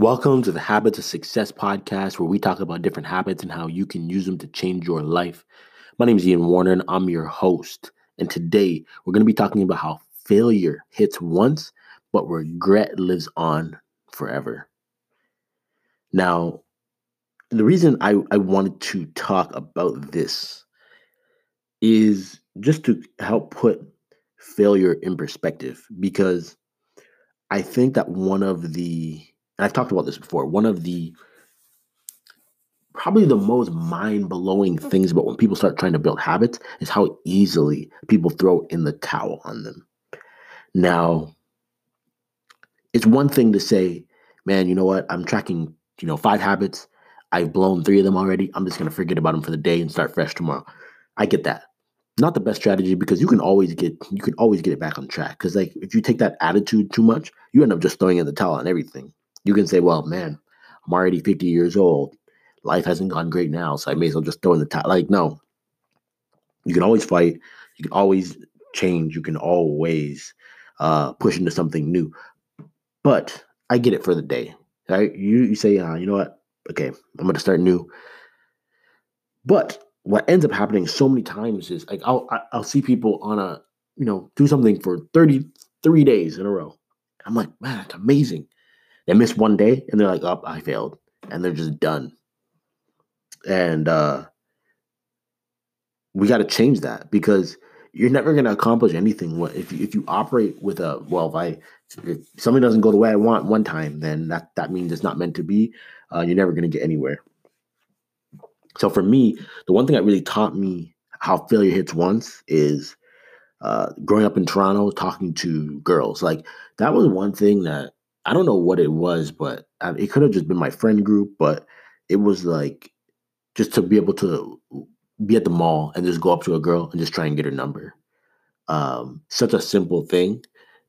Welcome to the Habits of Success podcast, where we talk about different habits and how you can use them to change your life. My name is Ian Warner, and I'm your host. And today we're going to be talking about how failure hits once, but regret lives on forever. Now, the reason I, I wanted to talk about this is just to help put failure in perspective because I think that one of the and I've talked about this before, one of the probably the most mind-blowing mm. things about when people start trying to build habits is how easily people throw in the towel on them. Now, it's one thing to say, man, you know what? I'm tracking, you know, five habits. I've blown three of them already. I'm just going to forget about them for the day and start fresh tomorrow. I get that. Not the best strategy because you can always get you can always get it back on track. Because like if you take that attitude too much, you end up just throwing in the towel on everything. You can say, well, man, I'm already 50 years old. Life hasn't gone great now, so I may as well just throw in the towel. Like, no. You can always fight. You can always change. You can always uh, push into something new. But I get it for the day. Right? You you say, uh, you know what? Okay, I'm gonna start new. But what ends up happening so many times is like I'll I'll see people on a you know do something for 33 days in a row. I'm like, man, it's amazing. They miss one day and they're like, oh, I failed," and they're just done. And uh, we got to change that because you're never going to accomplish anything. If you, if you operate with a well, if I if something doesn't go the way I want one time, then that that means it's not meant to be. Uh, you're never going to get anywhere. So for me, the one thing that really taught me how failure hits once is uh, growing up in Toronto, talking to girls. Like that was one thing that I don't know what it was, but um, it could have just been my friend group. But it was like just to be able to be at the mall and just go up to a girl and just try and get her number. Um, such a simple thing,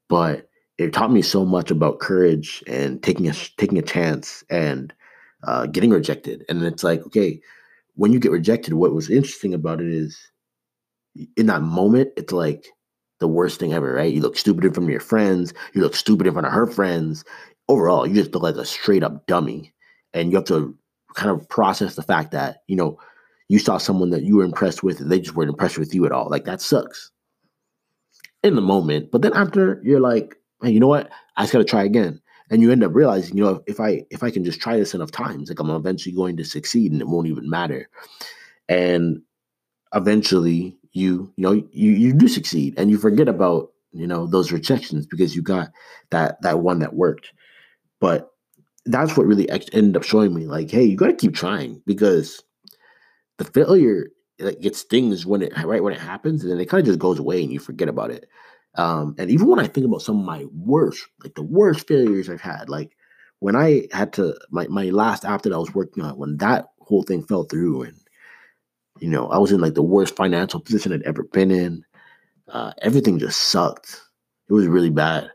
but it taught me so much about courage and taking a taking a chance and uh, getting rejected. And it's like, okay, when you get rejected, what was interesting about it is in that moment, it's like the worst thing ever, right? You look stupid in front of your friends, you look stupid in front of her friends. Overall, you just look like a straight up dummy. And you have to kind of process the fact that, you know, you saw someone that you were impressed with and they just weren't impressed with you at all. Like that sucks in the moment. But then after you're like, hey, you know what? I just gotta try again. And you end up realizing, you know, if I if I can just try this enough times, like I'm eventually going to succeed and it won't even matter. And eventually you you know you you do succeed and you forget about you know those rejections because you got that that one that worked. But that's what really ended up showing me like hey you got to keep trying because the failure like it stings when it right when it happens and then it kind of just goes away and you forget about it. Um and even when i think about some of my worst like the worst failures i've had like when i had to my, my last app that i was working on when that whole thing fell through and you know, I was in like the worst financial position I'd ever been in. Uh, everything just sucked. It was really bad,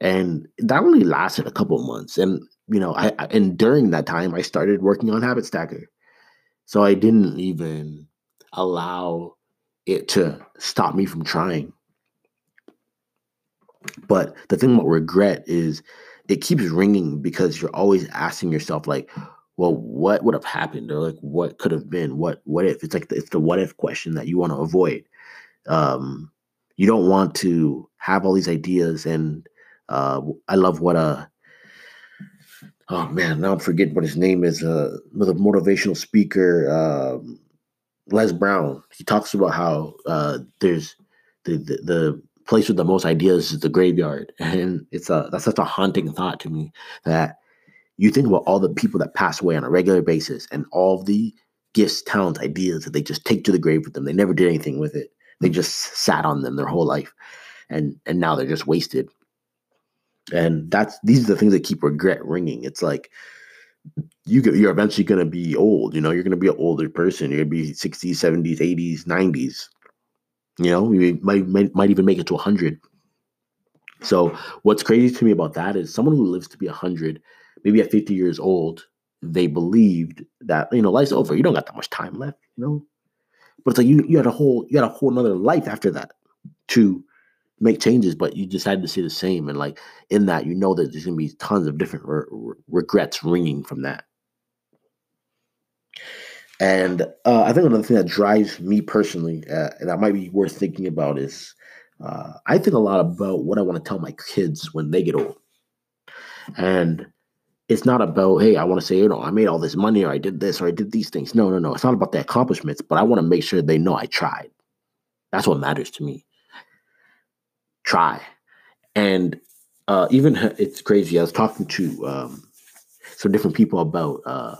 and that only lasted a couple months. And you know, I, I and during that time, I started working on Habit Stacker, so I didn't even allow it to stop me from trying. But the thing about regret is it keeps ringing because you're always asking yourself, like, well, what would have happened, or like what could have been? What what if? It's like the, it's the what if question that you want to avoid. Um, you don't want to have all these ideas, and uh, I love what a uh, oh man, now I'm forgetting what his name is. Uh, the motivational speaker, um, Les Brown. He talks about how uh, there's the, the the place with the most ideas is the graveyard, and it's a that's such a haunting thought to me that you think about all the people that pass away on a regular basis and all the gifts, talents, ideas that they just take to the grave with them. They never did anything with it. They just sat on them their whole life. And and now they're just wasted. And that's these are the things that keep regret ringing. It's like you you're eventually going to be old, you know, you're going to be an older person. You're going to be 60s, 70s, 80s, 90s. You know, you might, might might even make it to 100. So, what's crazy to me about that is someone who lives to be 100 maybe at 50 years old, they believed that, you know, life's over. You don't got that much time left, you know? But it's like you you had a whole you had a whole another life after that to make changes, but you decided to stay the same. And like in that, you know that there's gonna be tons of different re- re- regrets ringing from that. And uh, I think another thing that drives me personally, uh, and that might be worth thinking about, is uh, I think a lot about what I want to tell my kids when they get old. And it's not about, hey, I want to say, you know, I made all this money or I did this or I did these things. No, no, no. It's not about the accomplishments, but I want to make sure they know I tried. That's what matters to me. Try. And uh, even it's crazy. I was talking to um, some different people about uh,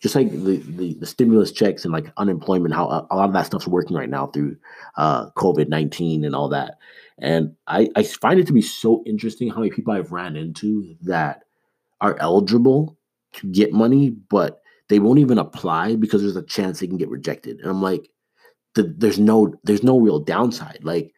just like the, the, the stimulus checks and like unemployment, how a, a lot of that stuff's working right now through uh, COVID nineteen and all that. And I, I find it to be so interesting how many people I've ran into that are eligible to get money, but they won't even apply because there's a chance they can get rejected. And I'm like, the, there's no there's no real downside. Like,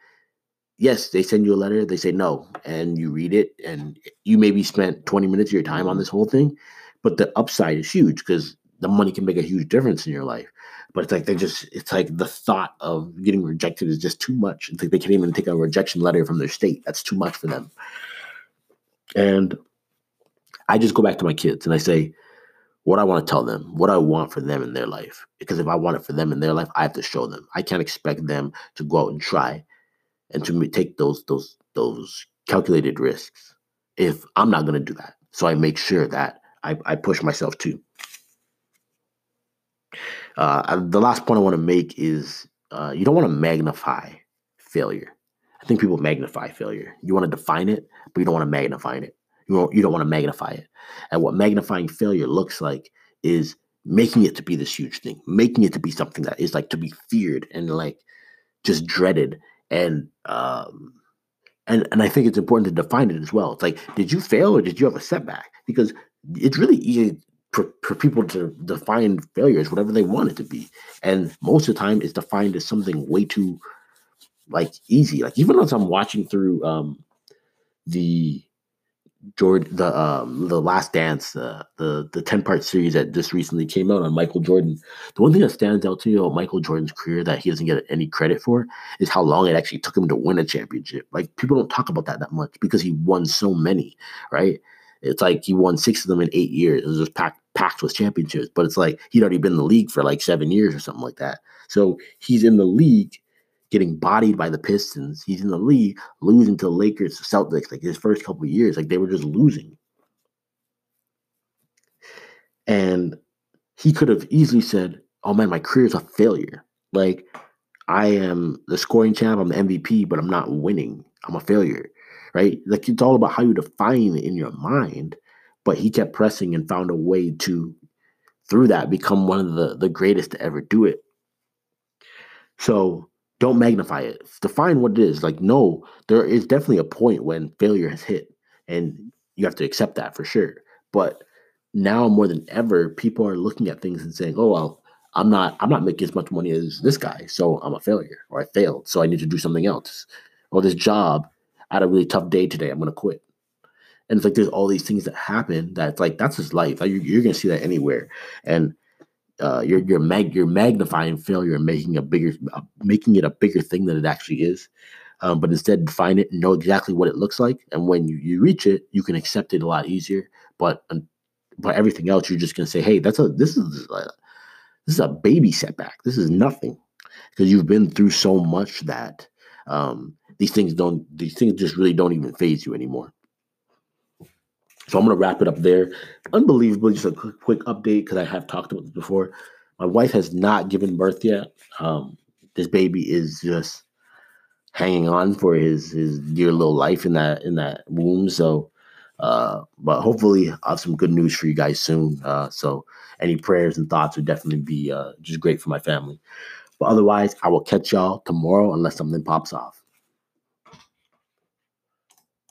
yes, they send you a letter, they say no, and you read it, and you maybe spent 20 minutes of your time on this whole thing, but the upside is huge because the money can make a huge difference in your life. But it's like they just it's like the thought of getting rejected is just too much. It's like they can't even take a rejection letter from their state. That's too much for them. And I just go back to my kids and I say, what I want to tell them, what I want for them in their life. Because if I want it for them in their life, I have to show them. I can't expect them to go out and try and to take those those those calculated risks if I'm not going to do that. So I make sure that I, I push myself too. Uh, the last point I want to make is uh, you don't want to magnify failure. I think people magnify failure. You want to define it, but you don't want to magnify it. You don't, you don't want to magnify it. And what magnifying failure looks like is making it to be this huge thing, making it to be something that is like to be feared and like just dreaded. And um, and and I think it's important to define it as well. It's like, did you fail or did you have a setback? Because it's really easy for, for people to define failure as whatever they want it to be. And most of the time it's defined as something way too like easy. Like even as I'm watching through um the Jordan, the um, the Last Dance, uh, the the ten part series that just recently came out on Michael Jordan. The one thing that stands out to me about Michael Jordan's career that he doesn't get any credit for is how long it actually took him to win a championship. Like people don't talk about that that much because he won so many, right? It's like he won six of them in eight years. It was just packed packed with championships, but it's like he'd already been in the league for like seven years or something like that. So he's in the league getting bodied by the Pistons. He's in the league losing to Lakers, Celtics, like his first couple years, like they were just losing. And he could have easily said, Oh man, my career is a failure. Like I am the scoring champ, I'm the MVP, but I'm not winning. I'm a failure. Right? Like it's all about how you define it in your mind. But he kept pressing and found a way to, through that, become one of the, the greatest to ever do it. So don't magnify it. Define what it is. Like, no, there is definitely a point when failure has hit, and you have to accept that for sure. But now more than ever, people are looking at things and saying, "Oh well, I'm not I'm not making as much money as this guy, so I'm a failure, or I failed, so I need to do something else, or this job, I had a really tough day today, I'm gonna quit." And it's like there's all these things that happen that it's like that's his life. Like, you're, you're gonna see that anywhere, and uh, you're you're mag you're magnifying failure and making a bigger uh, making it a bigger thing than it actually is. Um, but instead, define it and know exactly what it looks like. And when you, you reach it, you can accept it a lot easier. But um, but everything else, you're just gonna say, hey, that's a this is a, this is a baby setback. This is nothing because you've been through so much that um, these things don't these things just really don't even faze you anymore. So I'm going to wrap it up there. Unbelievably, just a quick, quick update because I have talked about this before. My wife has not given birth yet. Um, this baby is just hanging on for his his dear little life in that in that womb. So, uh, but hopefully, I'll have some good news for you guys soon. Uh, so, any prayers and thoughts would definitely be uh, just great for my family. But otherwise, I will catch y'all tomorrow unless something pops off.